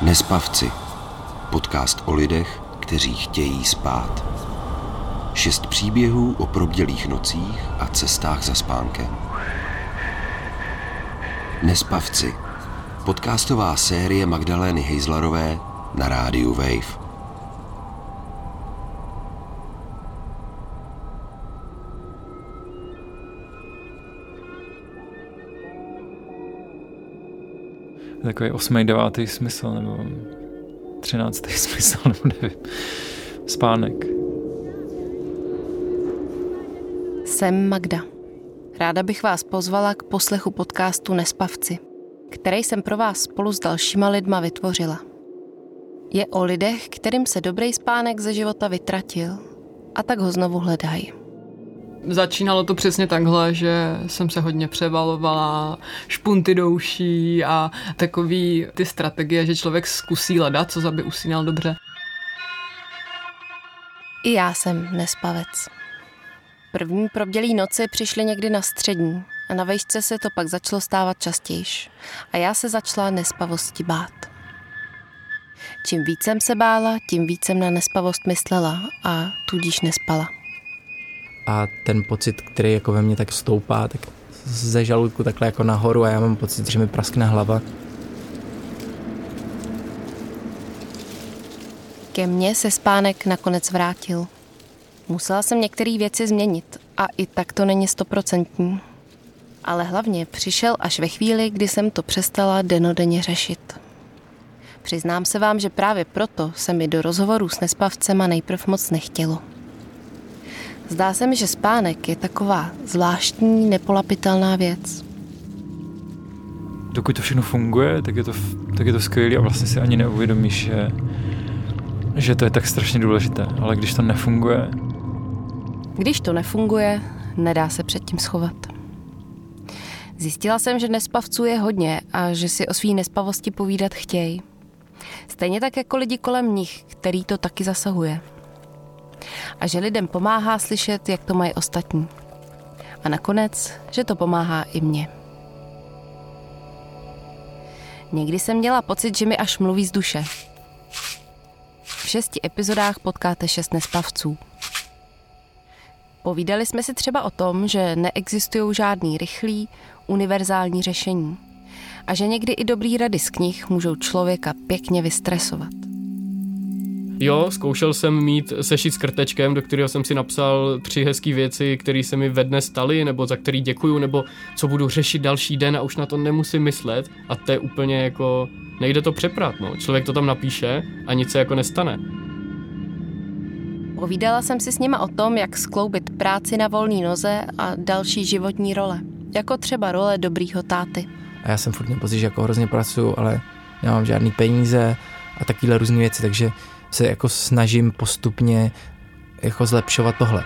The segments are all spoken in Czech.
Nespavci. Podcast o lidech, kteří chtějí spát. Šest příběhů o probdělých nocích a cestách za spánkem. Nespavci. Podcastová série Magdalény Hejzlarové na rádiu Wave. Takový osmý, devátý smysl, nebo třináctý smysl, nebo nevím. Spánek. Jsem Magda. Ráda bych vás pozvala k poslechu podcastu Nespavci, který jsem pro vás spolu s dalšíma lidma vytvořila. Je o lidech, kterým se dobrý spánek ze života vytratil a tak ho znovu hledají. Začínalo to přesně takhle, že jsem se hodně převalovala, špunty douší a takový ty strategie, že člověk zkusí ledat, co aby usínal dobře. I já jsem nespavec. První probdělý noci přišly někdy na střední a na vejšce se to pak začalo stávat častějš a já se začala nespavosti bát. Čím víc jsem se bála, tím víc jsem na nespavost myslela a tudíž nespala a ten pocit, který jako ve mně tak stoupá, tak ze žaludku takhle jako nahoru a já mám pocit, že mi praskne hlava. Ke mně se spánek nakonec vrátil. Musela jsem některé věci změnit a i tak to není stoprocentní. Ale hlavně přišel až ve chvíli, kdy jsem to přestala denodenně řešit. Přiznám se vám, že právě proto se mi do rozhovoru s nespavcema nejprv moc nechtělo. Zdá se mi, že spánek je taková zvláštní, nepolapitelná věc. Dokud to všechno funguje, tak je to, tak je to skvělé a vlastně si ani neuvědomíš, že, že to je tak strašně důležité. Ale když to nefunguje... Když to nefunguje, nedá se před tím schovat. Zjistila jsem, že nespavců je hodně a že si o svý nespavosti povídat chtějí. Stejně tak jako lidi kolem nich, který to taky zasahuje a že lidem pomáhá slyšet, jak to mají ostatní. A nakonec, že to pomáhá i mně. Někdy jsem měla pocit, že mi až mluví z duše. V šesti epizodách potkáte šest nespavců. Povídali jsme si třeba o tom, že neexistují žádný rychlý, univerzální řešení a že někdy i dobrý rady z knih můžou člověka pěkně vystresovat. Jo, zkoušel jsem mít sešit s krtečkem, do kterého jsem si napsal tři hezké věci, které se mi ve dne staly, nebo za který děkuju, nebo co budu řešit další den a už na to nemusím myslet. A to je úplně jako, nejde to přeprat, no. Člověk to tam napíše a nic se jako nestane. Povídala jsem si s nima o tom, jak skloubit práci na volné noze a další životní role. Jako třeba role dobrýho táty. A já jsem furt měl pocit, že jako hrozně pracuju, ale nemám žádný peníze a takovéhle různé věci, takže se jako snažím postupně jako zlepšovat tohle.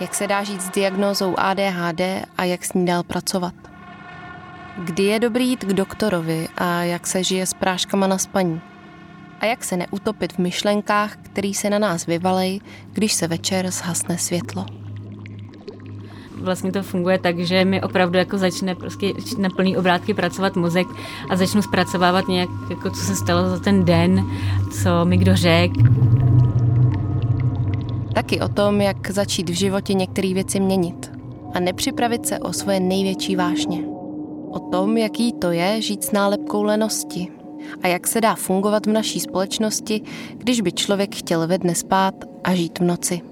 Jak se dá žít s diagnózou ADHD a jak s ní dál pracovat? Kdy je dobrý jít k doktorovi a jak se žije s práškama na spaní? A jak se neutopit v myšlenkách, který se na nás vyvalej, když se večer zhasne světlo? Vlastně to funguje tak, že mi opravdu jako začne prostě na plný obrátky pracovat mozek a začnu zpracovávat nějak, jako co se stalo za ten den, co mi kdo řekl. Taky o tom, jak začít v životě některé věci měnit a nepřipravit se o svoje největší vášně. O tom, jaký to je žít s nálepkou lenosti a jak se dá fungovat v naší společnosti, když by člověk chtěl ve dne spát a žít v noci.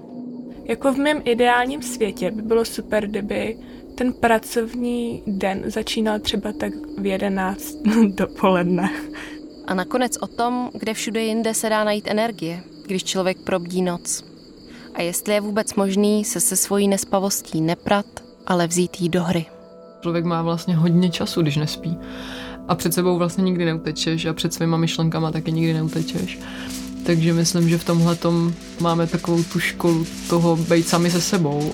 Jako v mém ideálním světě by bylo super, kdyby ten pracovní den začínal třeba tak v 11 dopoledne. A nakonec o tom, kde všude jinde se dá najít energie, když člověk probdí noc. A jestli je vůbec možný se se svojí nespavostí neprat, ale vzít jí do hry. Člověk má vlastně hodně času, když nespí. A před sebou vlastně nikdy neutečeš a před svýma myšlenkama taky nikdy neutečeš. Takže myslím, že v tomhle tom máme takovou tu školu toho být sami se sebou.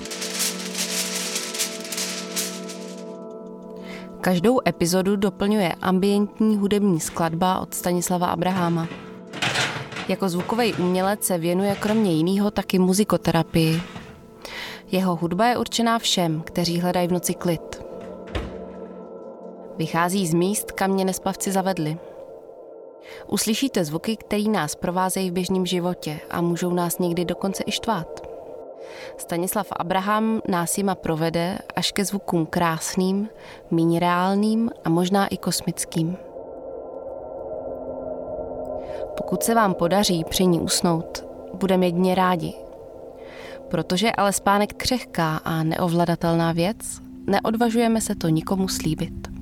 Každou epizodu doplňuje ambientní hudební skladba od Stanislava Abraháma. Jako zvukový umělec se věnuje kromě jiného taky muzikoterapii. Jeho hudba je určená všem, kteří hledají v noci klid. Vychází z míst, kam mě nespavci zavedli. Uslyšíte zvuky, které nás provázejí v běžném životě a můžou nás někdy dokonce i štvát. Stanislav Abraham nás jima provede až ke zvukům krásným, míň reálným a možná i kosmickým. Pokud se vám podaří při ní usnout, budeme jedně rádi. Protože ale spánek křehká a neovladatelná věc, neodvažujeme se to nikomu slíbit.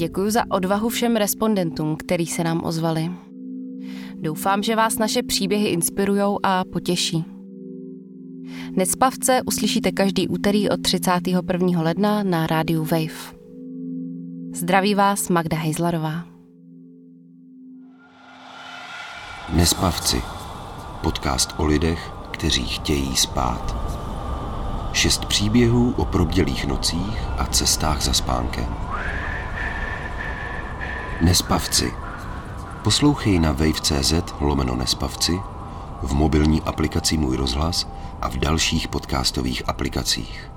Děkuji za odvahu všem respondentům, který se nám ozvali. Doufám, že vás naše příběhy inspirují a potěší. Necpavce uslyšíte každý úterý od 31. ledna na rádiu Wave. Zdraví vás Magda Hejzlarová. Nespavci. Podcast o lidech, kteří chtějí spát. Šest příběhů o probdělých nocích a cestách za spánkem. Nespavci. Poslouchej na wave.cz lomeno Nespavci, v mobilní aplikaci Můj rozhlas a v dalších podcastových aplikacích.